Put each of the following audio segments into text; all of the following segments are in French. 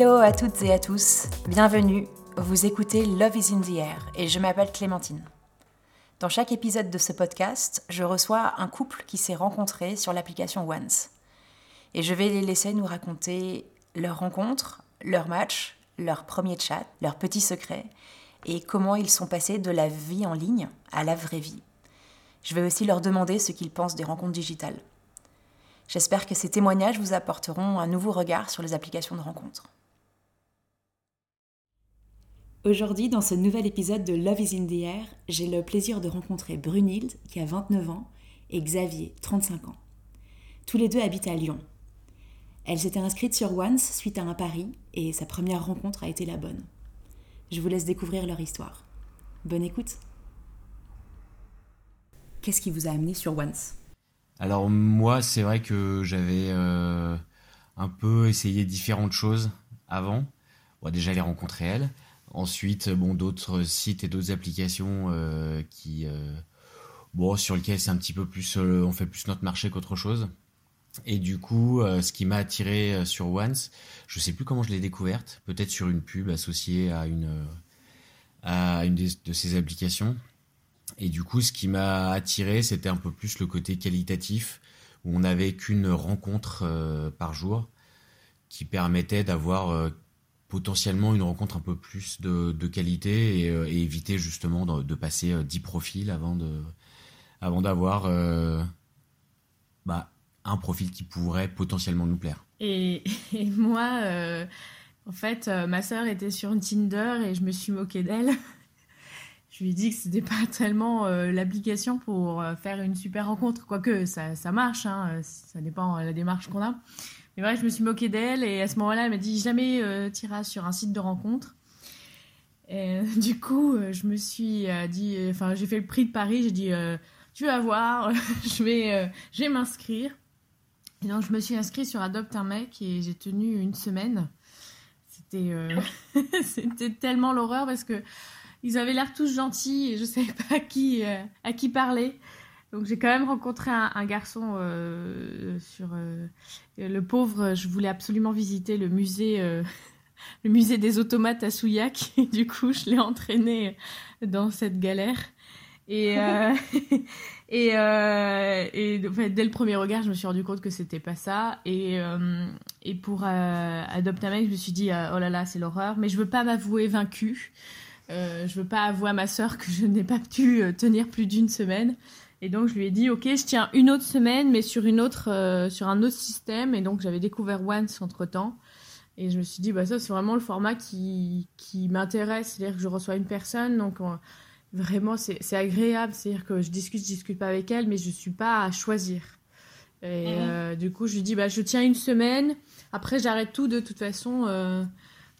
Hello à toutes et à tous, bienvenue, vous écoutez Love is in the Air et je m'appelle Clémentine. Dans chaque épisode de ce podcast, je reçois un couple qui s'est rencontré sur l'application Once. Et je vais les laisser nous raconter leur rencontre, leur match, leur premier chat, leurs petits secrets et comment ils sont passés de la vie en ligne à la vraie vie. Je vais aussi leur demander ce qu'ils pensent des rencontres digitales. J'espère que ces témoignages vous apporteront un nouveau regard sur les applications de rencontres. Aujourd'hui, dans ce nouvel épisode de Love is in the Air, j'ai le plaisir de rencontrer Brunhilde, qui a 29 ans, et Xavier, 35 ans. Tous les deux habitent à Lyon. Elle s'était inscrite sur Once suite à un pari, et sa première rencontre a été la bonne. Je vous laisse découvrir leur histoire. Bonne écoute Qu'est-ce qui vous a amené sur Once? Alors moi, c'est vrai que j'avais euh, un peu essayé différentes choses avant. déjà les rencontrer elle. Ensuite, bon, d'autres sites et d'autres applications euh, qui, euh, bon, sur lesquels c'est un petit peu plus, on fait plus notre marché qu'autre chose. Et du coup, ce qui m'a attiré sur Once, je sais plus comment je l'ai découverte, peut-être sur une pub associée à une à une de ces applications. Et du coup, ce qui m'a attiré, c'était un peu plus le côté qualitatif, où on n'avait qu'une rencontre euh, par jour, qui permettait d'avoir euh, potentiellement une rencontre un peu plus de, qualité et, euh, éviter justement de, passer 10 profils avant de avant d'avoir bah, un profil qui pourrait potentiellement nous plaire. Et, et moi, en fait, ma sœur était sur Tinder et je me suis moquée d'elle je lui ai dit que c'était pas tellement euh, l'application pour euh, faire une super rencontre, quoique ça, ça marche, hein, euh, ça dépend de la démarche qu'on a. Mais vrai, je me suis moquée d'elle et à ce moment-là, elle m'a dit jamais t'iras sur un site de rencontre. Et, du coup, je me suis dit, enfin, j'ai fait le prix de Paris, j'ai dit, tu vas voir, je vais, je m'inscrire. Et donc, je me suis inscrite sur Adopte un mec et j'ai tenu une semaine. C'était, c'était tellement l'horreur parce que ils avaient l'air tous gentils et je savais pas à qui, euh, à qui parler. Donc j'ai quand même rencontré un, garçon euh, sur euh, le pauvre. Je voulais absolument visiter le musée, le musée des automates à Souillac. Et du coup, je l'ai entraîné dans cette galère. Et et, et dès le premier regard, je me suis rendu compte que c'était pas ça. Et et pour adopter un mec, je me suis dit oh là là, c'est l'horreur. Mais je veux pas m'avouer vaincue. Euh, je veux pas avouer à ma sœur que je n'ai pas pu euh, tenir plus d'une semaine. Et donc je lui ai dit ok je tiens une autre semaine mais sur une autre euh, sur un autre système et donc j'avais découvert Once entre temps et je me suis dit bah ça c'est vraiment le format qui qui m'intéresse c'est-à-dire que je reçois une personne donc vraiment c'est agréable c'est-à-dire que je discute je discute pas avec elle mais je suis pas à choisir et mhm. du coup je lui dis bah je tiens une semaine après j'arrête tout de toute façon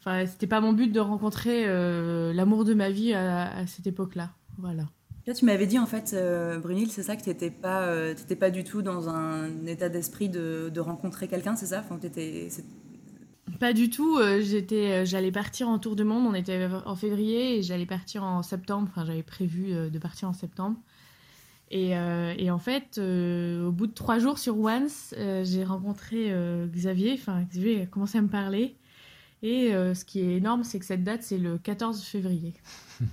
Enfin, c'était pas mon but de rencontrer euh, l'amour de ma vie à, cette époque-là. Voilà. Là, tu m'avais dit en fait, euh, Brunil, c'est ça que tu n'étais pas, euh, pas du tout dans un état d'esprit de, de, rencontrer quelqu'un, c'est ça? Enfin, étais, Pas du tout. Euh, j'étais, j'allais partir en tour de monde. On était en février et j'allais partir en septembre. Enfin, j'avais prévu de partir en septembre. Et, et en fait, au bout de trois jours sur Once, j'ai rencontré Xavier. Enfin, Xavier a commencé à me parler. Et euh, ce qui est énorme, c'est que cette date, c'est le 14 février.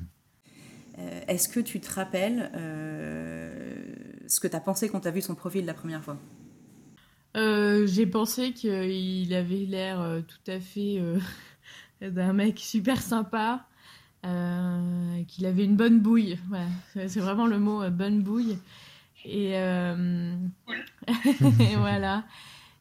Euh, est-ce que tu te rappelles euh, ce que tu as pensé quand tu as vu son profil la première fois? J'ai pensé qu'il avait l'air tout à fait d'un mec super sympa, qu'il avait une bonne bouille. c'est vraiment le mot bonne bouille. Et, et voilà.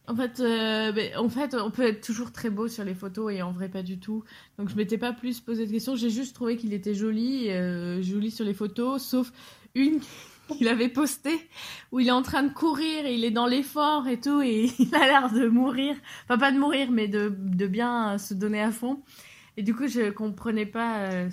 En fait, euh, en fait, on peut être toujours très beau sur les photos et en vrai pas du tout. Donc je m'étais pas plus posé de questions. J'ai juste trouvé qu'il était joli, euh, joli sur les photos, sauf une qu'il avait postée où il est en train de courir et il est dans l'effort et tout et il a l'air de mourir. Enfin pas de mourir, mais de, de bien se donner à fond. Et du coup, je comprenais pas euh,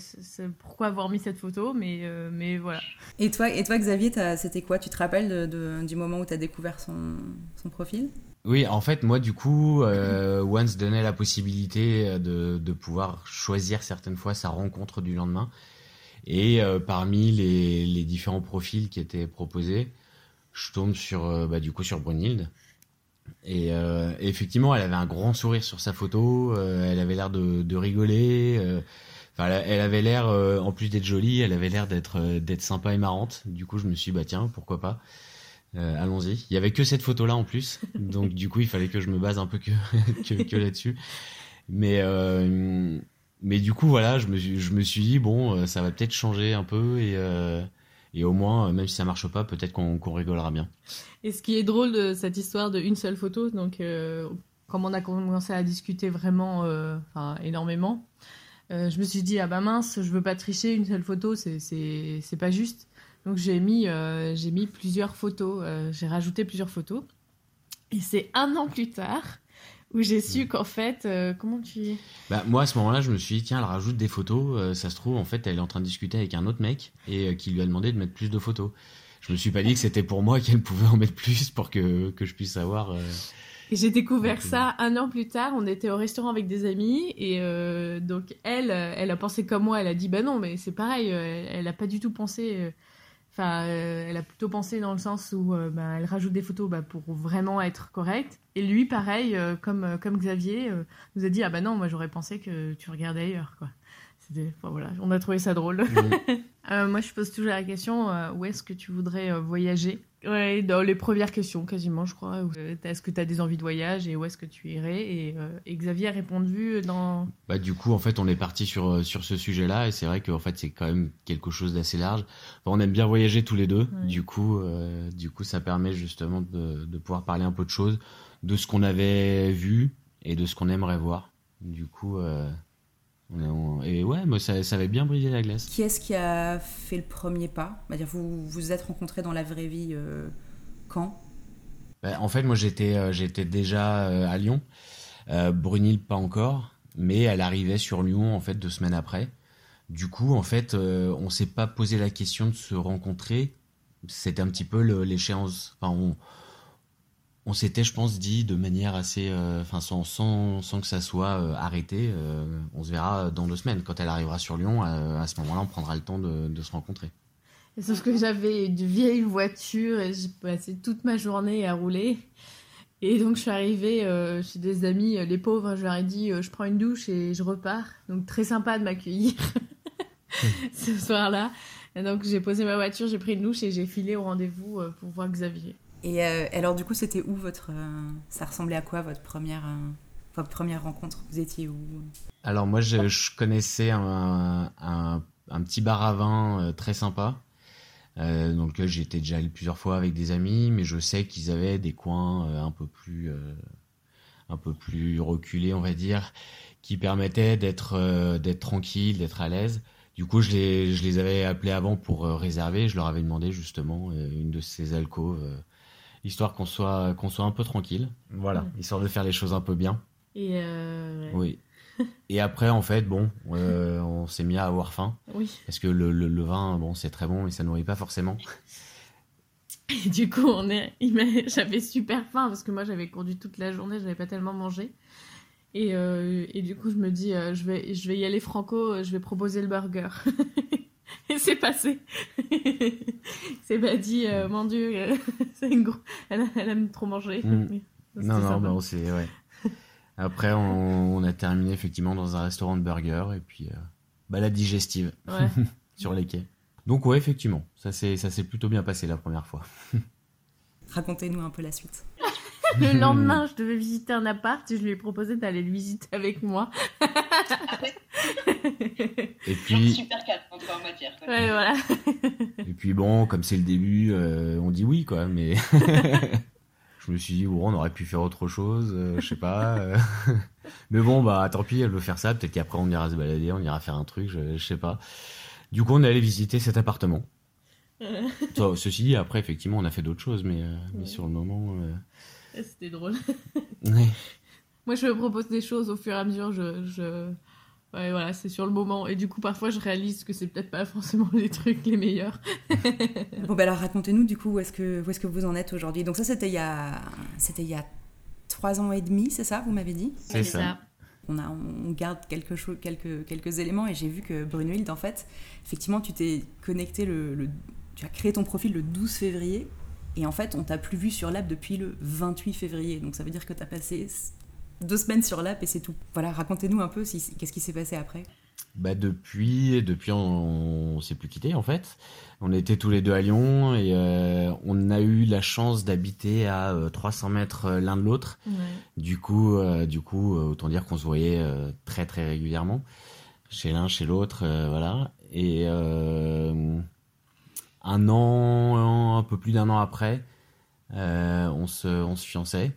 pourquoi avoir mis cette photo, mais, mais voilà. Et toi, et toi Xavier, c'était quoi? Tu te rappelles du moment où tu as découvert son, son profil? Oui, en fait, moi, du coup, euh, Once donnait la possibilité de, de, pouvoir choisir certaines fois sa rencontre du lendemain. Et euh, parmi les, les, différents profils qui étaient proposés, je tombe sur, euh, bah, du coup, sur Brunhilde. Et, effectivement, elle avait un grand sourire sur sa photo. elle avait l'air de, rigoler. Enfin, elle, avait l'air, en plus d'être jolie, elle avait l'air d'être d'être sympa et marrante. Du coup, je me suis bah tiens, pourquoi pas. Allons-y. Il y avait que cette photo-là en plus, donc du coup, il fallait que je me base un peu que, que là-dessus. Mais mais du coup, voilà, je me, je me suis dit, bon, euh, ça va peut-être changer un peu et, euh, et au moins, euh, même si ça marche pas, peut-être qu'on rigolera bien. Et ce qui est drôle de cette histoire de une seule photo, donc comme on a commencé à discuter vraiment énormément, je me suis dit, ah bah mince, je veux pas tricher, une seule photo, c'est pas juste. Donc j'ai mis, j'ai mis plusieurs photos, j'ai rajouté plusieurs photos. Et c'est un an plus tard où j'ai su qu'en fait, euh, comment tu. Bah, moi, à ce moment-là, je me suis dit, tiens, elle rajoute des photos. Euh, ça se trouve, en fait, elle est en train de discuter avec un autre mec et euh, qui lui a demandé de mettre plus de photos. Je me suis pas dit que c'était pour moi qu'elle pouvait en mettre plus pour que, que je puisse savoir. J'ai découvert ça un an plus tard. On était au restaurant avec des amis et donc elle, elle a pensé comme moi. Elle a dit, bah non, mais c'est pareil. elle a pas du tout pensé Enfin, euh, elle a plutôt pensé dans le sens où euh, bah, elle rajoute des photos bah, pour vraiment être correcte. Et lui, pareil, euh, comme, comme Xavier, nous a dit Ah bah non, moi j'aurais pensé que tu regardais ailleurs. Quoi. voilà, on a trouvé ça drôle. Moi, je pose toujours la question où est-ce que tu voudrais voyager? Ouais, dans les premières questions, quasiment, je crois. Euh, est-ce que tu as des envies de voyage et où est-ce que tu irais et, euh, Xavier a répondu dans. Bah, du coup, en fait, on est parti sur, euh, sur ce sujet-là et c'est vrai qu'en fait, c'est quand même quelque chose d'assez large. on aime bien voyager tous les deux. Du, coup, du coup, ça permet justement de, de, pouvoir parler un peu de choses, de ce qu'on avait vu et de ce qu'on aimerait voir. Du coup, et ouais, moi, ça, ça, avait bien brisé la glace. Qui est-ce qui a fait le premier pas? Dire, Vous vous êtes rencontrés dans la vraie vie euh, quand? Bah, En fait, moi, j'étais euh, j'étais déjà euh, à Lyon. Brunil, pas encore. Mais elle arrivait sur Lyon, en fait, deux semaines après. Du coup, en fait, on s'est pas posé la question de se rencontrer. C'était un petit peu l'échéance. Enfin, on, on s'était, je pense, dit de manière assez, euh, enfin, sans, sans, sans, que ça soit euh, arrêté, euh, on se verra dans deux semaines. Quand elle arrivera sur Lyon, à ce moment-là, on prendra le temps de, se rencontrer. sauf que j'avais une vieille voiture et j'ai passé toute ma journée à rouler. Et donc, je suis arrivée chez des amis, les pauvres, je leur ai dit, je prends une douche et je repars. Donc, très sympa de m'accueillir ce soir-là. Donc, j'ai posé ma voiture, j'ai pris une douche et j'ai filé au rendez-vous pour voir Xavier. Et euh, alors, du coup, c'était où votre. Euh, ça ressemblait à quoi votre première, euh, votre première rencontre? Vous étiez où? Alors, moi, je, connaissais un, un, petit bar à vin très sympa. Dans lequel j'étais déjà allé plusieurs fois avec des amis, mais je sais qu'ils avaient des coins un peu plus, un peu plus reculés, on va dire, qui permettaient d'être, d'être tranquille, d'être à l'aise. Du coup, je les, je les avais appelés avant pour réserver. Je leur avais demandé justement une de ces alcôves histoire qu'on soit, qu'on soit un peu tranquille. Voilà, histoire de faire les choses un peu bien. Et euh, Oui. Et après, en fait, bon, euh, on s'est mis à avoir faim. Oui. Parce que le, le, vin, bon, c'est très bon, mais ça nourrit pas forcément. Et du coup, on est... j'avais super faim parce que moi, j'avais conduit toute la journée, je n'avais pas tellement mangé. Et, euh, et, du coup, je me dis, je, vais, je vais y aller franco, je vais proposer le burger. Et c'est passé. c'est pas dit, euh, mon Dieu, c'est une gros... elle, aime trop manger. Mm. Non, non, non, c'est. Ouais. Après, on, a terminé effectivement dans un restaurant de burgers et puis euh, balade digestive sur les quais. Donc, ouais, effectivement, ça s'est plutôt bien passé la première fois. Racontez-nous un peu la suite. Le lendemain, je devais visiter un appart et je lui ai proposé d'aller le visiter avec moi. et puis. Super calme en matière. Ouais, voilà. et puis bon, comme c'est le début, euh, on dit oui, quoi, mais. je me suis dit, bon, on aurait pu faire autre chose, euh, je sais pas. Euh. mais bon, bah tant pis, elle veut faire ça. Peut-être qu'après, on ira se balader, on ira faire un truc, je, je sais pas. Du coup, on est allé visiter cet appartement. ceci dit, après, effectivement, on a fait d'autres choses, mais, mais sur le moment. C'était drôle. Moi, je me propose des choses au fur et à mesure. Je, je... Ouais, voilà, c'est sur le moment. Et du coup, parfois, je réalise que c'est peut-être pas forcément les trucs les meilleurs. bon, bah alors, racontez-nous, du coup, où est-ce que, où est-ce que vous en êtes aujourd'hui? Donc, ça, c'était il y a, c'était il y a trois ans et demi, c'est ça, vous m'avez dit? C'est ça. On, a, on garde quelque chose, quelques, quelques éléments et j'ai vu que Bruno en fait, effectivement, tu t'es connecté le, le, Tu as créé ton profil le 12 février Et en fait, on t'a plus vu sur l'app depuis le 28 février. Donc ça veut dire que tu as passé deux semaines sur l'app et c'est tout. Voilà, racontez-nous un peu si, qu'est-ce qui s'est passé après. Bah depuis, depuis on, on s'est plus quitté en fait. On était tous les deux à Lyon et euh, on a eu la chance d'habiter à 300 euh, mètres euh, l'un de l'autre. Du coup, du coup, autant dire qu'on se voyait très très régulièrement chez l'un, chez l'autre, voilà. Et un an, un peu plus d'un an après, on se, on se fiançait.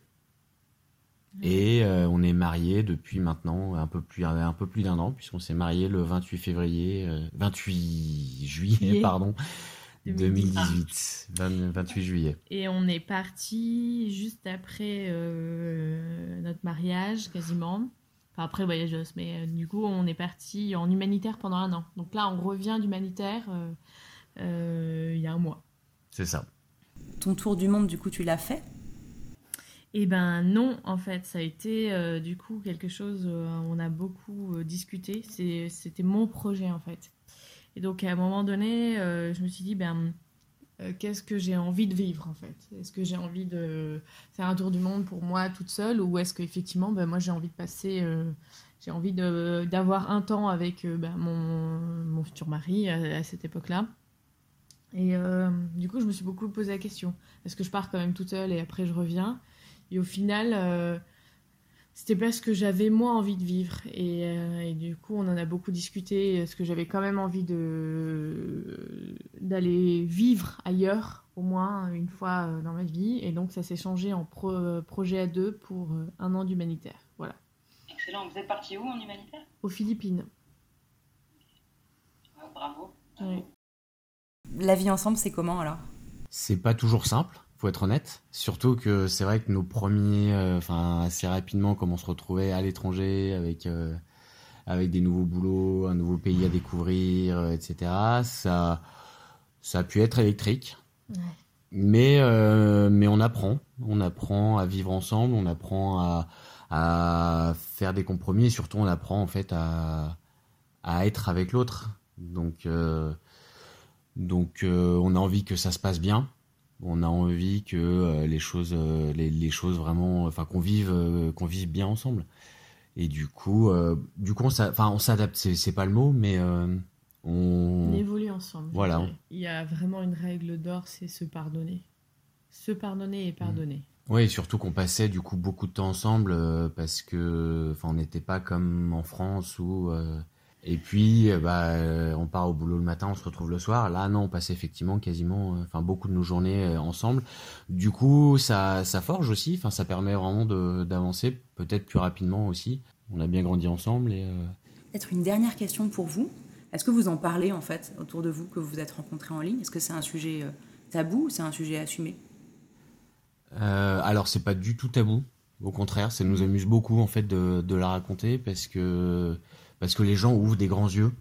Et euh, on est marié depuis maintenant un peu plus, un peu plus d'un an, puisqu'on s'est marié le 28 février, 28 euh, juillet, pardon, 2018. 28 juillet. Et on est parti juste après euh, notre mariage, quasiment. Enfin, après voyage mais du coup, on est parti en humanitaire pendant un an. Donc là, on revient d'humanitaire il y a un mois. C'est ça. Ton tour du monde, du coup, tu l'as fait? Eh ben non, en fait, ça a été euh, du coup quelque chose, euh, on a beaucoup euh, discuté, c'était mon projet en fait. Et donc à un moment donné, je me suis dit, ben, qu'est-ce que j'ai envie de vivre en fait? Est-ce que j'ai envie de faire un tour du monde pour moi toute seule? Ou est-ce qu'effectivement, ben, moi j'ai envie de passer, j'ai envie d'avoir un temps avec ben, mon, futur mari à, à cette époque-là? Et du coup, je me suis beaucoup posé la question, est-ce que je pars quand même toute seule et après je reviens? Et au final, euh, c'était pas ce que j'avais moi envie de vivre. Euh, et, du coup, on en a beaucoup discuté. Est-ce que j'avais quand même envie de d'aller vivre ailleurs, au moins une fois euh, dans ma vie. Et donc, ça s'est changé en projet à deux pour un an d'humanitaire. Voilà. Excellent. Vous êtes parti où en humanitaire? Aux Philippines. bravo. La vie ensemble, c'est comment alors? C'est pas toujours simple être honnête. Surtout que c'est vrai que nos premiers, euh, enfin assez rapidement, comme on se retrouvait à l'étranger avec euh, avec des nouveaux boulots, un nouveau pays à découvrir, euh, etc. Ça ça a pu être électrique. Mais mais on apprend, on apprend à vivre ensemble, on apprend à à faire des compromis et surtout on apprend en fait à à être avec l'autre. Donc donc on a envie que ça se passe bien on a envie que euh, les choses, euh, les, choses vraiment, enfin qu'on vive, euh, qu'on vive bien ensemble. Et du coup, du coup, on s'adapte. C'est pas le mot, mais on... on évolue ensemble. Voilà. Il y a vraiment une règle d'or, c'est se pardonner, se pardonner et pardonner. Oui, surtout qu'on passait du coup beaucoup de temps ensemble parce que, enfin, on n'était pas comme en France où et puis, euh, bah, euh, on part au boulot le matin, on se retrouve le soir. Là, non, on passe effectivement quasiment, euh, enfin, beaucoup de nos journées ensemble. Du coup, ça, ça forge aussi. Enfin, ça permet vraiment d'avancer, peut-être plus rapidement aussi. On a bien grandi ensemble et. Peut-être une dernière question pour vous. Est-ce que vous en parlez en fait autour de vous que vous vous êtes rencontrés en ligne? Est-ce que c'est un sujet tabou ou c'est un sujet assumé? Euh, Alors, c'est pas du tout tabou. Au contraire, ça nous amuse beaucoup en fait de, de la raconter parce que parce que les gens ouvrent des grands yeux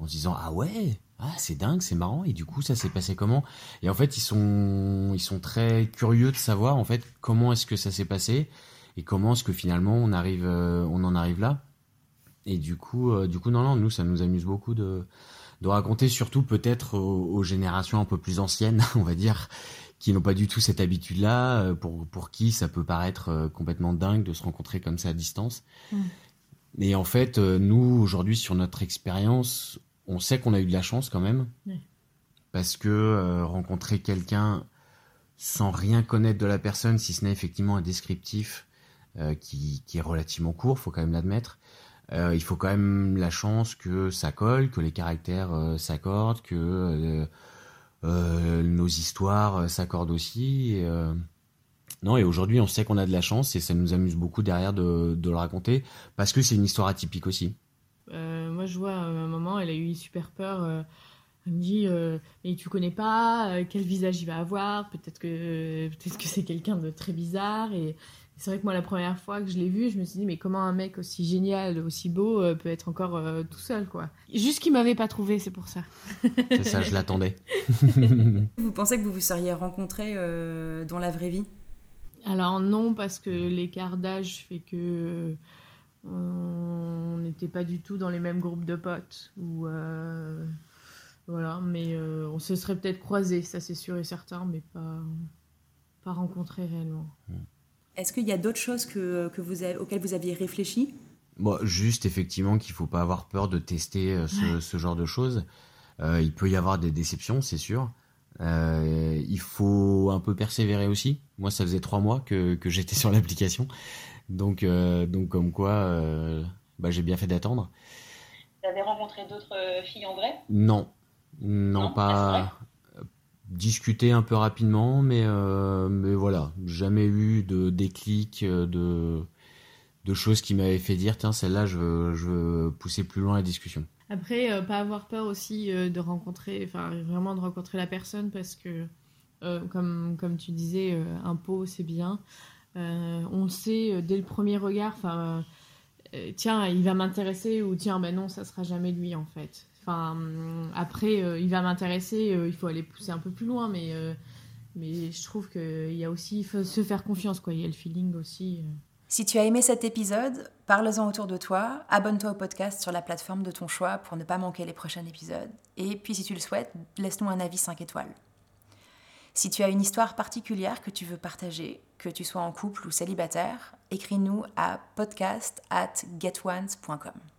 en se disant ah ouais ah c'est dingue c'est marrant et du coup ça s'est passé comment? Et en fait ils sont ils sont très curieux de savoir en fait comment est-ce que ça s'est passé et comment est-ce que finalement on arrive euh, on en arrive là. Et du coup euh, du coup non non nous ça nous amuse beaucoup de de raconter surtout peut-être aux, générations un peu plus anciennes on va dire qui n'ont pas du tout cette habitude là euh, pour pour qui ça peut paraître complètement dingue de se rencontrer comme ça à distance. Mmh. Mais en fait, euh, nous, aujourd'hui, sur notre expérience, on sait qu'on a eu de la chance quand même. Parce que euh, rencontrer quelqu'un sans rien connaître de la personne, si ce n'est effectivement un descriptif euh, qui, est relativement court, faut quand même l'admettre, il faut quand même la chance que ça colle, que les caractères s'accordent, que nos histoires s'accordent aussi. Non, et aujourd'hui, on sait qu'on a de la chance et ça nous amuse beaucoup derrière de, le raconter parce que c'est une histoire atypique aussi. Euh, moi, je vois à un moment, elle a eu super peur. Euh, elle me dit euh, Mais tu connais pas quel visage il va avoir Peut-être que, peut que c'est quelqu'un de très bizarre. Et c'est vrai que moi, la première fois que je l'ai vu, je me suis dit Mais comment un mec aussi génial, aussi beau peut être encore tout seul quoi Juste qu'il m'avait pas trouvé, c'est pour ça. c'est ça, je l'attendais. vous pensez que vous vous seriez rencontrés dans la vraie vie? Alors non, parce que l'écart d'âge fait que on n'était pas du tout dans les mêmes groupes de potes. Ou euh, Voilà, mais euh, on se serait peut-être croisés, ça c'est sûr et certain, mais pas, pas rencontrés réellement. Est-ce qu'il y a d'autres choses que, que vous avez- auxquelles vous aviez réfléchi? Bon, juste effectivement qu'il faut pas avoir peur de tester euh, ce, ce genre de choses. Euh, il peut y avoir des déceptions, c'est sûr. Euh, il faut un peu persévérer aussi. Moi, ça faisait trois mois que, que j'étais sur l'application, donc euh, donc comme quoi, euh, bah, j'ai bien fait d'attendre. Avez rencontré d'autres filles en vrai? Non, non, Non, pas discuter un peu rapidement, mais mais voilà, jamais eu de déclic, de de choses qui m'avaient fait dire tiens celle-là je veux, je veux pousser plus loin la discussion. Après, euh, pas avoir peur aussi euh, de rencontrer, enfin vraiment de rencontrer la personne parce que, euh, comme, comme tu disais, un pot c'est bien. On sait dès le premier regard, enfin, tiens, il va m'intéresser ou tiens, ben non, ça sera jamais lui en fait. Enfin, hum, après, il va m'intéresser, il faut aller pousser un peu plus loin, mais, mais je trouve qu'il y a aussi, faut se faire confiance, quoi. Il y a le feeling aussi. Si tu as aimé cet épisode, parle-en autour de toi, abonne-toi au podcast sur la plateforme de ton choix pour ne pas manquer les prochains épisodes. Et puis si tu le souhaites, laisse-nous un avis 5 étoiles. Si tu as une histoire particulière que tu veux partager, que tu sois en couple ou célibataire, écris-nous à podcast at getones.com.